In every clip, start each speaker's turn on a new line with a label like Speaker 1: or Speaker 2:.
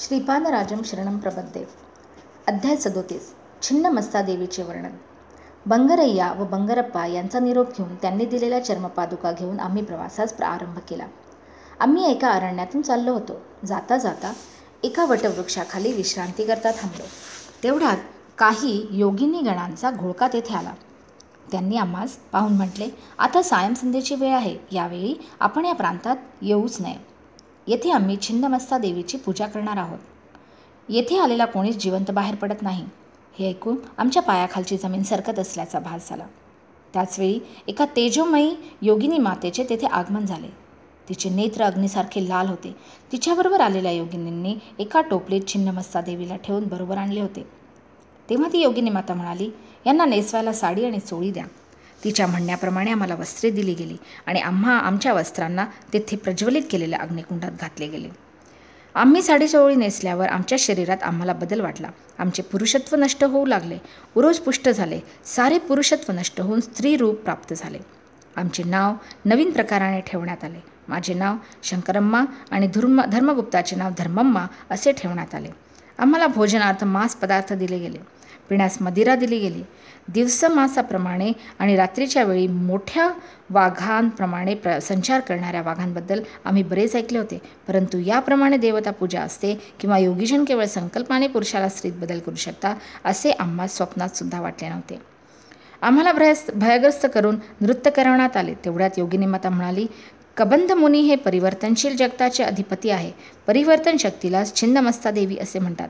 Speaker 1: श्रीपादराजम शरणम प्रबद्धे. अध्याय सदोतीस. छिन्नमस्ता देवीचे वर्णन. बंगरय्या व बंगरप्पा यांचा निरोप घेऊन त्यांनी दिलेल्या चर्मपादुका घेऊन आम्ही प्रवासास प्रारंभ केला. आम्ही एका अरण्यातून चाललो होतो. जाता जाता एका वटवृक्षाखाली विश्रांती करता थांबलो. तेवढ्यात काही योगिनी गणांचा घोळका तेथे आला. त्यांनी आम्हास पाहून म्हटले आता सायंसंध्येची वेळ आहे. यावेळी आपण या प्रांतात येऊच नये. येथे आम्ही छिन्नमस्ता देवीची पूजा करणार आहोत. येथे आलेला कोणीच जिवंत बाहेर पडत नाही. हे ऐकून आमच्या पायाखालची जमीन सरकत असल्याचा भास झाला. त्याचवेळी एका तेजोमयी योगिनी मातेचे तेथे आगमन झाले. तिचे नेत्र अग्नीसारखे लाल होते. तिच्याबरोबर आलेल्या योगिनींनी एका टोपलीत छिन्नमस्ता देवीला ठेवून बरोबर आणले होते. तेव्हा ती योगिनी माता म्हणाली यांना नेसवायला साडी आणि चोळी द्या. तिच्या म्हणण्याप्रमाणे आम्हाला वस्त्रे दिली गेली आणि आम्हा आमच्या वस्त्रांना तेथे प्रज्वलित केलेल्या अग्निकुंडात घातले गेले. आम्ही साडेचवळी नेसल्यावर आमच्या शरीरात आम्हाला बदल वाटला. आमचे पुरुषत्व नष्ट होऊ लागले. उरोज पुष्ट झाले. सारे पुरुषत्व नष्ट होऊन स्त्री रूप प्राप्त झाले. आमचे नाव नवीन प्रकाराने ठेवण्यात आले. माझे नाव शंकरम्मा आणि धर्म धर्मगुप्ताचे नाव धर्मम्मा असे ठेवण्यात आले. आम्हाला भोजनार्थ मांस पदार्थ दिले गेले. पिण्यास मदिरा दिली गेली. दिवस मासाप्रमाणे आणि रात्रीच्या वेळी मोठ्या वाघांप्रमाणे प्र संचार करणाऱ्या वाघांबद्दल आम्ही बरेच ऐकले होते. परंतु याप्रमाणे देवता पूजा असते किंवा योगीजन केवळ संकल्पाने पुरुषाला स्त्रीत बदल करू शकता असे आम्हा स्वप्नात सुद्धा वाटले नव्हते. आम्हाला भयस भयग्रस्त करून नृत्य करवण्यात आले. तेवढ्यात योगिनी माता म्हणाली कबंध मुनी हे परिवर्तनशील जगताचे अधिपती आहे. परिवर्तन शक्तीला छिन्नमस्ता देवी असे म्हणतात.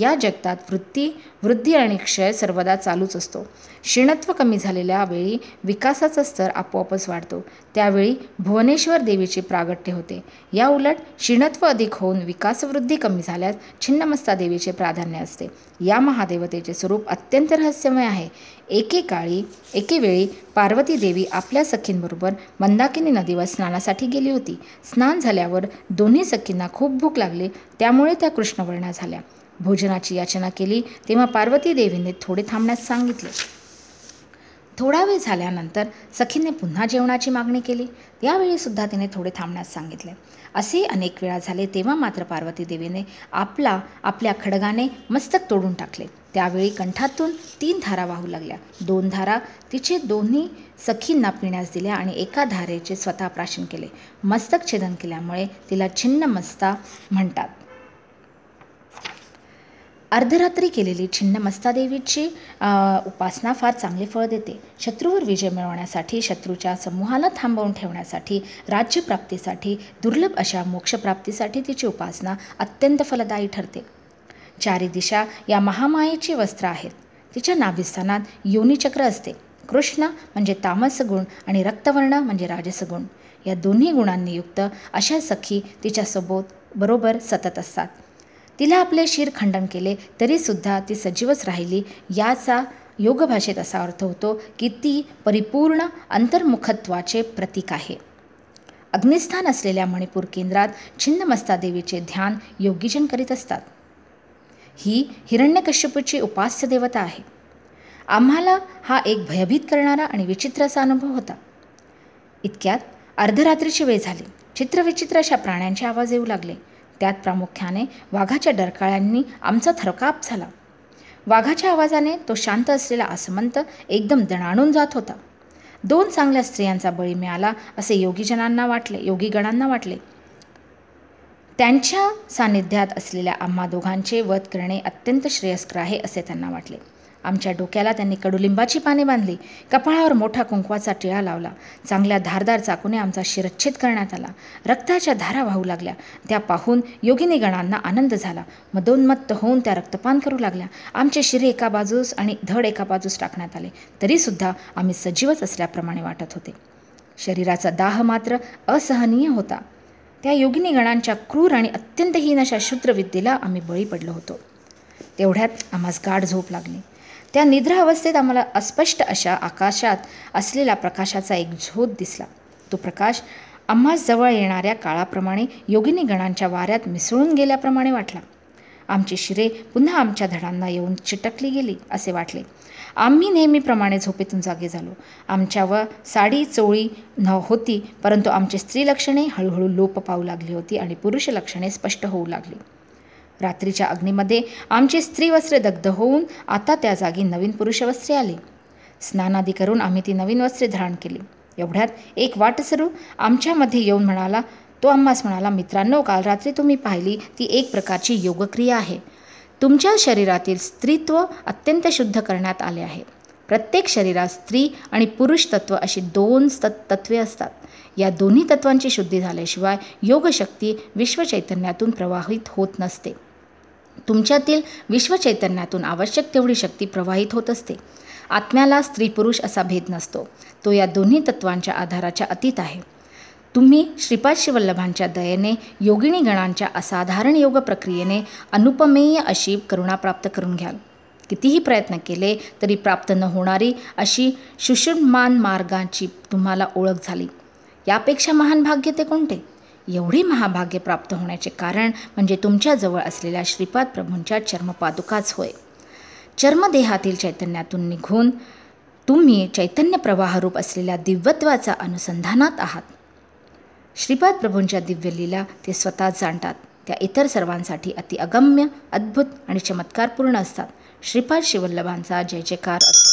Speaker 1: या जगतात वृत्ती वृद्धी आणि क्षय सर्वदा चालूच असतो. क्षीणत्व कमी झालेल्या वेळी विकासाचा स्तर आपोआपच वाढतो. त्यावेळी भुवनेश्वर देवीचे प्रागट्य होते. या उलट क्षीणत्व अधिक होऊन विकासवृद्धी कमी झाल्यास छिन्नमस्ता देवीचे प्राधान्य असते. या महादेवतेचे स्वरूप अत्यंत रहस्यमय आहे. एकेकाळी एकेवेळी पार्वती देवी आपल्या सखींबरोबर मंदाकिनी नदीवर स्नानासाठी गेली होती. स्नान झाल्यावर दोन्ही सखींना खूप भूक लागली. त्यामुळे त्या कृष्णवर्णा झाल्या. भोजनाची याचना केली तेव्हा पार्वती देवीने थोडे थांबण्यास सांगितले. थोडा वेळ झाल्यानंतर सखीने पुन्हा जेवणाची मागणी केली. त्यावेळीसुद्धा तिने थोडे थांबण्यास सांगितले. असे अनेक वेळा झाले तेव्हा मात्र पार्वती देवीने आपला आपल्या खडगाने मस्तक तोडून टाकले. त्यावेळी कंठातून तीन धारा वाहू लागल्या. दोन धारा तिचे दोन्ही सखींना पिण्यास दिल्या आणि एका धारेचे स्वतः प्राशन केले. मस्तक छेदन केल्यामुळे तिला छिन्न मस्ता म्हणतात. अर्धरात्री केलेली छिन्नमस्तादेवीची उपासना फार चांगले फळ देते. शत्रूवर विजय मिळवण्यासाठी शत्रूच्या समूहाला थांबवून ठेवण्यासाठी राज्यप्राप्तीसाठी दुर्लभ अशा मोक्षप्राप्तीसाठी तिची उपासना अत्यंत फलदायी ठरते. चारी दिशा या महामायेची वस्त्र आहेत. तिच्या नाभिस्थानात योनीचक्र असते. कृष्ण म्हणजे तामस गुण आणि रक्तवर्ण म्हणजे राजसगुण या दोन्ही गुणांनी युक्त अशा सखी तिच्यासोबत बरोबर सतत असतात. तिला आपले शिर खंडन केले तरीसुद्धा ती सजीवच राहिली. याचा योगभाषेत असा अर्थ होतो की ती परिपूर्ण अंतर्मुखत्वाचे प्रतीक आहे. अग्निस्थान असलेल्या मणिपूर केंद्रात छिन्नमस्ता देवीचे ध्यान योगीजन करीत असतात. ही हिरण्यकश्यपूची उपास्य देवता आहे. आम्हाला हा एक भयभीत करणारा आणि विचित्र असा अनुभव होता. इतक्यात अर्धरात्रीची वेळ झाली. चित्रविचित्र अशा प्राण्यांचे आवाज येऊ लागले. त्यात प्रामुख्याने वाघाच्या डरकाळ्यांनी आमचा थरकाप झाला. वाघाच्या आवाजाने तो शांत असलेला आसमंत एकदम दणाणून जात होता. दोन चांगल्या स्त्रियांचा बळी मिळाला असे योगीजनांना वाटले योगीगणांना वाटले. त्यांच्या सान्निध्यात असलेल्या आम्हा दोघांचे वध करणे अत्यंत श्रेयस्कर आहे असे त्यांना वाटले. आमच्या डोक्याला त्यांनी कडुलिंबाची पाने बांधली. कपाळावर मोठा कुंकवाचा टिळा लावला. चांगल्या धारदार चाकूने आमचा शिरच्छेद करण्यात आला. रक्ताच्या धारा वाहू लागल्या. त्या पाहून योगिनी गणांना आनंद झाला. मदोन्मत्त होऊन त्या रक्तपान करू लागल्या. आमचे शिरे एका बाजूस आणि धड एका बाजूस टाकण्यात आले. तरीसुद्धा आम्ही सजीवच असल्याप्रमाणे वाटत होते. शरीराचा दाह मात्र असहनीय होता. त्या योगिनी गणांच्या क्रूर आणि अत्यंतहीन अशा शूद्रविद्येला आम्ही बळी पडलो होतो. तेवढ्यात आम्हास गाढ झोप लागली. त्या निद्रा अवस्थेत आम्हाला अस्पष्ट अशा आकाशात असलेला प्रकाशाचा एक झोत दिसला. तो प्रकाश आम्हा जवळ येणाऱ्या काळाप्रमाणे योगिनी गणांच्या वाऱ्यात मिसळून गेल्याप्रमाणे वाटला. आमची शिरे पुन्हा आमच्या धडांना येऊन चिटकली गेली असे वाटले. आम्ही नेहमीप्रमाणे झोपेतून जागे झालो. आमच्यावर साडी चोळी न होती परंतु आमची स्त्री लक्षणे हळूहळू लोप पावू लागली होती आणि पुरुष लक्षणे स्पष्ट होऊ लागली. रात्रीच्या अग्नीमध्ये आमची स्त्रीवस्त्रे दग्ध होऊन आता त्या जागी नवीन पुरुषवस्त्रे आली. स्नानादी करून आम्ही ती नवीन वस्त्रे धारण केली. एवढ्यात एक वाटसरू आमच्यामध्ये येऊन म्हणाला तो आम्हास म्हणाला मित्रांनो काल रात्री तुम्ही पाहिली ती एक प्रकारची योगक्रिया आहे. तुमच्या शरीरातील स्त्रीत्व अत्यंत शुद्ध करण्यात आले आहे. प्रत्येक शरीरात स्त्री आणि पुरुष तत्व अशी दोन तत् तत्त्वे असतात. या दोन्ही तत्वांची शुद्धी झाल्याशिवाय योगशक्ती विश्वचैतन्यातून प्रवाहित होत नसते. तुमच्यातील विश्वचैतन्यातून आवश्यक तेवढी शक्ती प्रवाहित होत असते. आत्म्याला स्त्री पुरुष असा भेद नसतो. तो या दोन्ही तत्वांच्या आधाराच्या अतीत आहे. तुम्ही श्रीपाद शिवल्लभांच्या दयेने योगिनी गणांच्या असाधारण योग प्रक्रियेने अनुपमेय अशी करुणा प्राप्त करून घ्याल. कितीही प्रयत्न केले तरी प्राप्त न होणारी अशी सुषुम्मान मार्गाची तुम्हाला ओळख झाली. यापेक्षा महान भाग्य ते कोणते? एवढे महाभाग्य प्राप्त होण्याचे कारण म्हणजे तुमच्याजवळ असलेल्या श्रीपाद प्रभूंच्या चर्मपादुकाच होय. चर्मदेहातील चैतन्यातून निघून तुम्ही चैतन्य प्रवाहरूप असलेल्या दिव्यत्वाचा अनुसंधानात आहात. श्रीपाद प्रभूंच्या दिव्यलीला ते स्वतः जाणतात. त्या इतर सर्वांसाठी अति अगम्य अद्भुत आणि चमत्कारपूर्ण असतात. श्रीपाद शिवल्लभांचा जय जयकार असतो